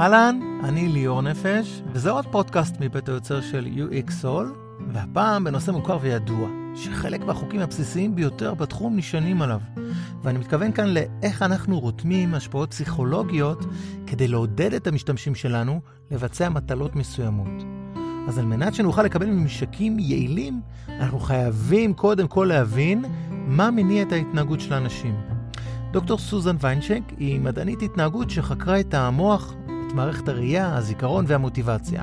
אהלן, אני ליאור נפש, וזה עוד פודקאסט מבית היוצר של UX והפעם בנושא מוכר וידוע, שחלק מהחוקים הבסיסיים ביותר בתחום נשענים עליו. ואני מתכוון כאן לאיך אנחנו רותמים השפעות פסיכולוגיות כדי לעודד את המשתמשים שלנו לבצע מטלות מסוימות. אז על מנת שנוכל לקבל ממשקים יעילים, אנחנו חייבים קודם כל להבין מה מניע את ההתנהגות של האנשים. דוקטור סוזן ויינשק היא מדענית התנהגות שחקרה את המוח, מערכת הראייה, הזיכרון והמוטיבציה.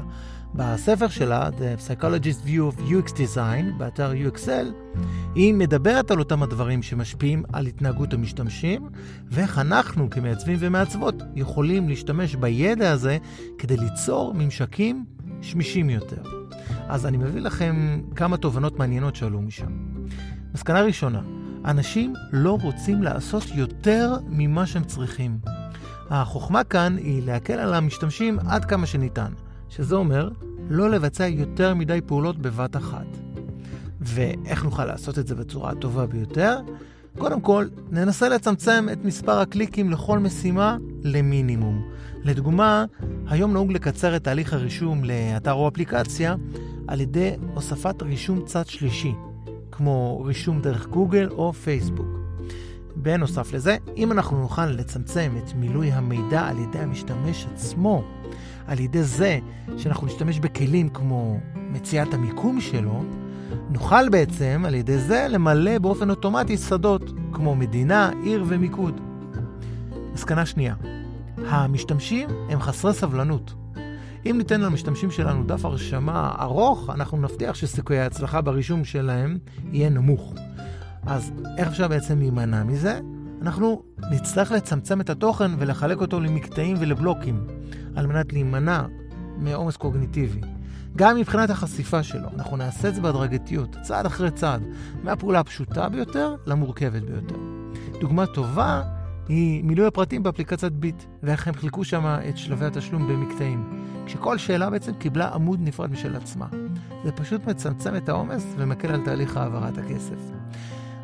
בספר שלה, The Psychologist View of UX Design, באתר UXL, היא מדברת על אותם הדברים שמשפיעים על התנהגות המשתמשים, ואיך אנחנו כמעצבים ומעצבות יכולים להשתמש בידע הזה כדי ליצור ממשקים שמישים יותר. אז אני מביא לכם כמה תובנות מעניינות שעלו משם. מסקנה ראשונה, אנשים לא רוצים לעשות יותר ממה שהם צריכים. החוכמה כאן היא להקל על המשתמשים עד כמה שניתן, שזה אומר לא לבצע יותר מדי פעולות בבת אחת. ואיך נוכל לעשות את זה בצורה הטובה ביותר? קודם כל, ננסה לצמצם את מספר הקליקים לכל משימה למינימום. לדוגמה, היום נהוג לקצר את תהליך הרישום לאתר או אפליקציה על ידי הוספת רישום צד שלישי, כמו רישום דרך גוגל או פייסבוק. בנוסף לזה, אם אנחנו נוכל לצמצם את מילוי המידע על ידי המשתמש עצמו, על ידי זה שאנחנו נשתמש בכלים כמו מציאת המיקום שלו, נוכל בעצם על ידי זה למלא באופן אוטומטי שדות כמו מדינה, עיר ומיקוד. מסקנה שנייה, המשתמשים הם חסרי סבלנות. אם ניתן למשתמשים שלנו דף הרשמה ארוך, אנחנו נבטיח שסיכויי ההצלחה ברישום שלהם יהיה נמוך. אז איך אפשר בעצם להימנע מזה? אנחנו נצטרך לצמצם את התוכן ולחלק אותו למקטעים ולבלוקים, על מנת להימנע מעומס קוגניטיבי. גם מבחינת החשיפה שלו, אנחנו נעשה את זה בהדרגתיות, צעד אחרי צעד, מהפעולה הפשוטה ביותר למורכבת ביותר. דוגמה טובה היא מילוי הפרטים באפליקציית ביט, ואיך הם חילקו שם את שלבי התשלום במקטעים, כשכל שאלה בעצם קיבלה עמוד נפרד משל עצמה. זה פשוט מצמצם את העומס ומקל על תהליך העברת הכסף.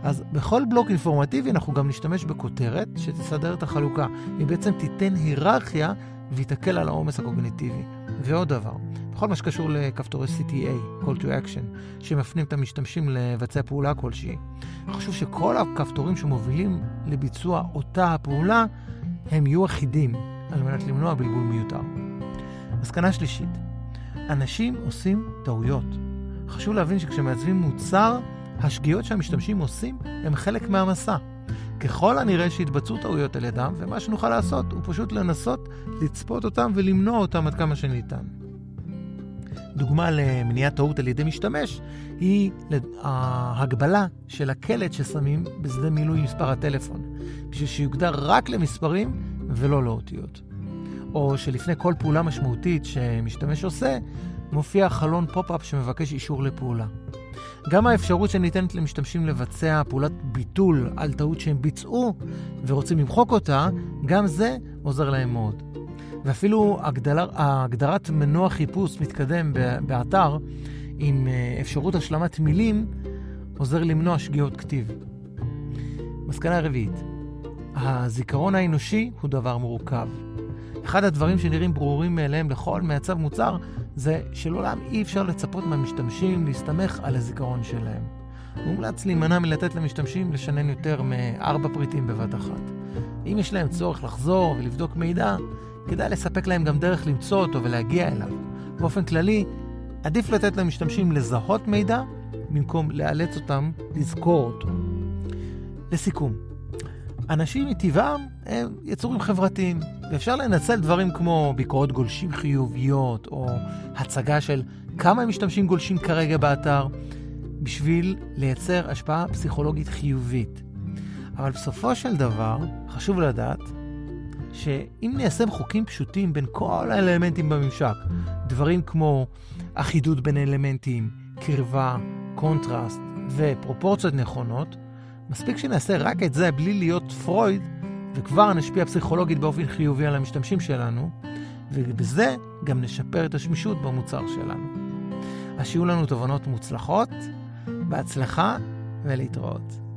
אז בכל בלוק אינפורמטיבי אנחנו גם נשתמש בכותרת שתסדר את החלוקה. היא בעצם תיתן היררכיה והיא תקל על העומס הקוגניטיבי. ועוד דבר, בכל מה שקשור לכפתורי CTA, Call to Action, שמפנים את המשתמשים לבצע פעולה כלשהי, חשוב שכל הכפתורים שמובילים לביצוע אותה הפעולה, הם יהיו אחידים, על מנת למנוע בלבול מיותר. מסקנה שלישית, אנשים עושים טעויות. חשוב להבין שכשמעצבים מוצר, השגיאות שהמשתמשים עושים הם חלק מהמסע. ככל הנראה שיתבצעו טעויות על ידם, ומה שנוכל לעשות הוא פשוט לנסות לצפות אותם ולמנוע אותם עד כמה שניתן. דוגמה למניעת טעות על ידי משתמש היא ההגבלה של הקלט ששמים בשדה מילוי מספר הטלפון, בשביל שיוגדר רק למספרים ולא לאותיות. או שלפני כל פעולה משמעותית שמשתמש עושה, מופיע חלון pop-up שמבקש אישור לפעולה. גם האפשרות שניתנת למשתמשים לבצע פעולת ביטול על טעות שהם ביצעו ורוצים למחוק אותה, גם זה עוזר להם מאוד. ואפילו הגדל, הגדרת מנוע חיפוש מתקדם באתר עם אה, אפשרות השלמת מילים עוזר למנוע שגיאות כתיב. מסקנה רביעית, הזיכרון האנושי הוא דבר מורכב. אחד הדברים שנראים ברורים מאליהם לכל מעצב מוצר זה שלעולם אי אפשר לצפות מהמשתמשים להסתמך על הזיכרון שלהם. מומלץ להימנע מלתת למשתמשים לשנן יותר מארבע פריטים בבת אחת. אם יש להם צורך לחזור ולבדוק מידע, כדאי לספק להם גם דרך למצוא אותו ולהגיע אליו. באופן כללי, עדיף לתת למשתמשים לזהות מידע במקום לאלץ אותם לזכור אותו. לסיכום, אנשים מטבעם הם יצורים חברתיים, ואפשר לנצל דברים כמו ביקורות גולשים חיוביות, או הצגה של כמה משתמשים גולשים כרגע באתר, בשביל לייצר השפעה פסיכולוגית חיובית. אבל בסופו של דבר, חשוב לדעת שאם ניישם חוקים פשוטים בין כל האלמנטים בממשק, דברים כמו אחידות בין אלמנטים, קרבה, קונטרסט ופרופורציות נכונות, מספיק שנעשה רק את זה בלי להיות פרויד, וכבר נשפיע פסיכולוגית באופן חיובי על המשתמשים שלנו, ובזה גם נשפר את השמישות במוצר שלנו. אז שיהיו לנו תובנות מוצלחות, בהצלחה ולהתראות.